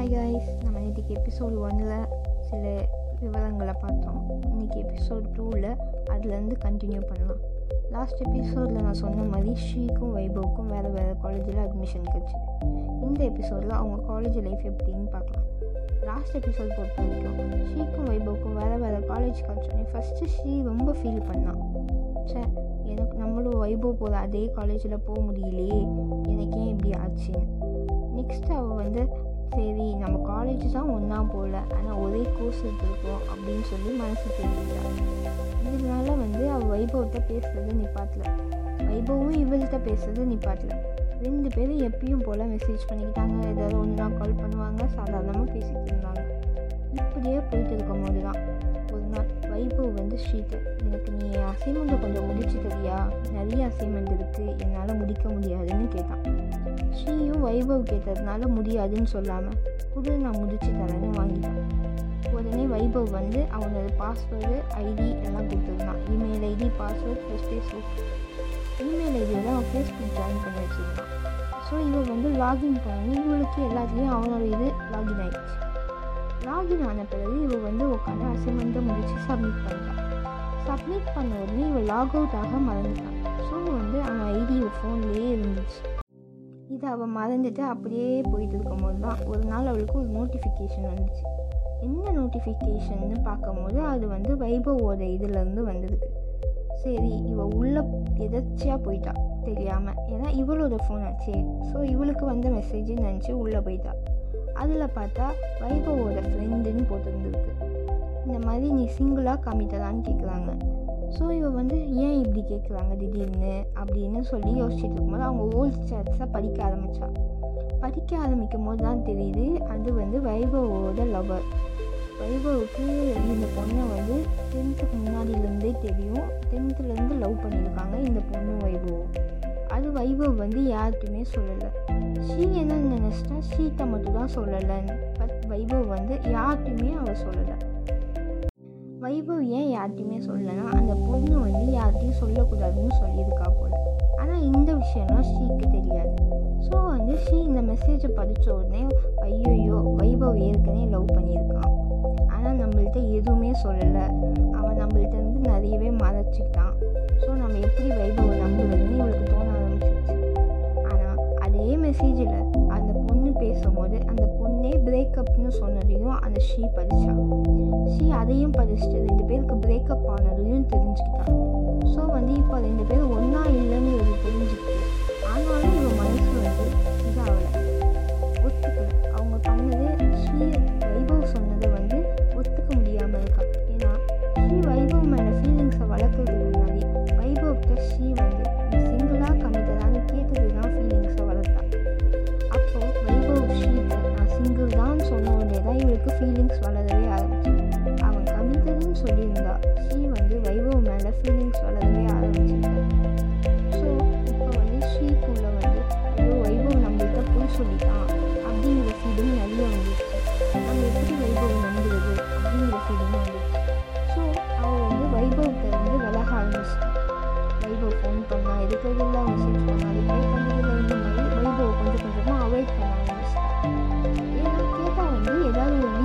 Hi guys நம்ம இன்றைக்கி episode ஒன்னில் சில விவரங்களை பார்த்தோம். இன்றைக்கி எபிசோட் டூவில் அதுலேருந்து கண்டினியூ பண்ணலாம். லாஸ்ட் எபிசோடில் நான் சொன்ன மாதிரி ஸ்ரீக்கும் வைபவுக்கும் வேறு வேறு காலேஜில் அட்மிஷன் கிடச்சிது. இந்த எபிசோடில் அவங்க காலேஜ் லைஃப் எப்படின்னு பார்க்கலாம். லாஸ்ட் எபிசோட் பொறுத்த வரைக்கும் ஸ்ரீக்கும் வைபவுக்கும் வேறு வேறு காலேஜ் கிடச்சோன்னே ஃபஸ்ட்டு ஸ்ரீ ரொம்ப ஃபீல் பண்ணான் சே எனக்கு நம்மளும் வைபவ் போகிற அதே காலேஜில் போக முடியலையே. எனக்கு ஏன் இப்படி ஆச்சுன்னு. நெக்ஸ்ட் அவள் வந்து சரி நம்ம காலேஜ் தான் ஒன்றா போகல ஆனால் ஒரே கோர்ஸ் எடுத்துருக்கோம் அப்படின்னு சொல்லி மனசு தெரிஞ்சுட்டான் இதனால வந்து அவள் வைபவத்தை பேசுறது நிப்பாட்டல. வைபவும் இவள்கிட்ட பேசுறது நிப்பாட்டல. ரெண்டு பேரும் எப்பயும் போல் மெசேஜ் பண்ணிக்கிட்டாங்க. ஏதாவது ஒன்றா கால் பண்ணுவாங்க. சாதாரணமாக பேசிகிட்டு இருந்தாங்க. இப்படியே போயிட்டு இருக்கும் போது தான் வைபு வைபவ் வந்து ஸ்ரீட்டு எனக்கு நீ அசைன்மெண்ட்டை கொஞ்சம் முடிச்சு தரியா? நிறைய அசைன்மெண்ட் இருக்குது என்னால் முடிக்க முடியாதுன்னு கேட்டான். ஸ்ரீயும் வைபவ் கேட்டதுனால முடியாதுன்னு சொல்லாமல் குடு நான் முடிச்சு தரேன்னு வாங்கிட்டான். உடனே வைபவ் வந்து அவனோட பாஸ்வேர்டு ஐடி எல்லாம் கொடுத்துருந்தான். Email ID password plus Facebook email ஐடியோட அவன் ஃபேஸ்புக் ஜாயின் பண்ணி வச்சுருந்தான். ஸோ இவன் வந்து லாகின் பண்ணி இவளுக்கு எல்லாத்துலேயும் அவனோட இது லாகின் ஆகிடுச்சு லாகின் ஆன பிறகு இவள் வந்து உட்காந்து அசைன்மெண்ட்டை முடித்து சப்மிட் பண்ணிட்டான் சப்மிட் பண்ண உடனே இவள் லாக் அவுட் ஆக மறந்துட்டான் ஸோ வந்து அவன் ஐடி ஃபோன்லேயே இருந்துச்சு. இதை அவள் மறந்துட்டு அப்படியே போயிட்டு இருக்கும்போது தான் ஒரு நாள் அவளுக்கு ஒரு நோட்டிஃபிகேஷன் வந்துச்சு. என்ன நோட்டிஃபிகேஷன்னு பார்க்கும்போது அது வந்து வைபவோட இதுலேருந்து வந்திருக்கு சரி இவள் உள்ளே எதர்ச்சியாக போயிட்டா தெரியாமல் ஏன்னா இவளோட ஃபோன் ஆச்சு. ஸோ இவளுக்கு வந்த மெசேஜ் நினச்சி உள்ளே போயிட்டா. அதில் பார்த்தா வைபவோட ஃப்ரெண்டுன்னு போட்டிருந்துருக்கு. இந்த மாதிரி நீ சிங்கிளாக கமிட்டதான்னு கேட்குறாங்க ஸோ இவள் வந்து ஏன் இப்படி கேட்குறாங்க திடீர்னு அப்படின்னு சொல்லி யோசிச்சுட்டு இருக்கும்போது அவங்க ஓல்ட் சேட்ஸை படிக்க ஆரம்பித்தா படிக்க ஆரம்பிக்கும் போது தான் தெரியுது அது வந்து வைபவோட லவர் வைபவுக்கு இந்த பொண்ணை வந்து டென்த்துக்கு முன்னாடியிலேருந்தே தெரியும். டென்த்துலேருந்து லவ் பண்ணியிருக்காங்க இந்த பொண்ணு வைபவம். அது வைபவ் வந்து யாருக்குமே சொல்லலை. ஸ்ரீ என்ன நினச்சிட்டா ஷீட்டை மட்டும் தான் சொல்லலைன்னு. பட் வைபவ் வந்து யார்கிட்டையுமே அவள் சொல்லலை. வைபவ் ஏன் யார்கிட்டையுமே சொல்லலைன்னா அந்த பொண்ணு வந்து யார்கிட்டையும் சொல்லக்கூடாதுன்னு சொல்லியிருக்கா போல். ஆனால் இந்த விஷயம்லாம் ஸ்ரீக்கு தெரியாது. ஸோ வந்து ஸ்ரீ இந்த மெசேஜை படித்த உடனே ஐயோயோ வைபவ் ஏற்கனவே லவ் பண்ணியிருக்கான் ஆனால் நம்மள்ட்ட எதுவுமே சொல்லலை. அவன் நம்மள்ட்ட இருந்து நிறையவே மறைச்சிக்கிட்டான். ஸோ நம்ம எப்படி வைபவ் மெசேஜில் அந்த பொண்ணு பேசும்போது அந்த பொண்ணே பிரேக்கப்னு சொன்னதையும் அந்த ஷீ படித்தா ஷீ அதையும் படிச்சுட்டு ரெண்டு பேருக்கு பிரேக்கப் ஆனதையும் தெரிஞ்சுக்கிட்டான் ஸோ வந்து இப்போ ரெண்டு பேரும் ஒன்றா இல்லைன்னு இது தெரிஞ்சுக்கிட்டு ஆனாலும் இவன் மனசு ஃபீலிங்ஸ் வளரவே ஆரம்பிச்சு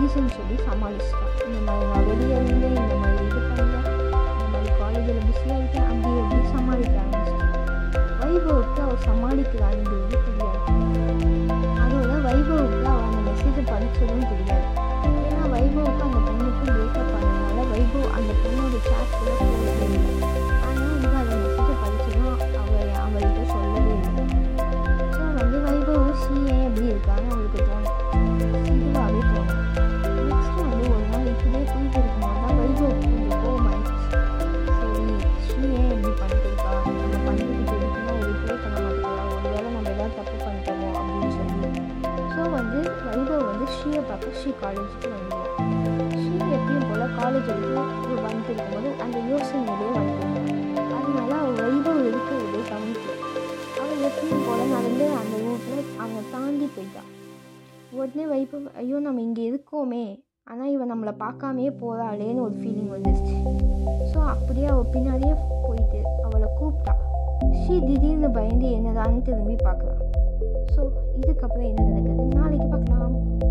ஏதாவது ரீசன் சொல்லி சமாளிச்சிட்டேன் இந்த மாதிரி நான் வெளியே இருந்து இந்த மாதிரி இது பண்ணேன் இந்த மாதிரி காலேஜில் பிஸியாக இருக்கேன் அப்படி எப்படி சமாளிக்க ஆரம்பிச்சிட்டேன் வைபவுக்கு அவர் சமாளிக்கிறாங்கிறது தெரியாது. அதோட வைபவுக்கு அவர் அந்த மெசேஜை படித்ததும் தெரியாது. ஏன்னா வைபவுக்கு அந்த பொண்ணுக்கும் பிரேக்கப் ஆனதுனால வைபவ் அந்த பொண்ணோட சாட்குள்ளே போகவே காலேஜுக்கு வந்தோம் ஸ்ரீ எப்பயும் போல் காலேஜ் வந்து வந்துருக்கும் போது அந்த யோசனையிலே வந்துருந்தாங்க அதனால அவள் வைபவ் இருக்கிறதே கவனிக்கல அவள் எப்பயும் போல் நடந்து அந்த ஊரில் அவங்க தாண்டி போயிட்டான் உடனே வைபவ் ஐயோ நம்ம இங்கே இருக்கோமே. ஆனால் இவன் நம்மளை பார்க்காமையே போகிறாளேன்னு ஒரு ஃபீலிங் வந்துருச்சு. ஸோ அப்படியே அவள் பின்னாடியே போயிட்டு அவளை கூப்பிட்டா. ஸ்ரீ திடீர்னு பயந்து என்னதான்னு திரும்பி பார்க்கலாம் ஸோ இதுக்கப்புறம் என்ன நடக்குது?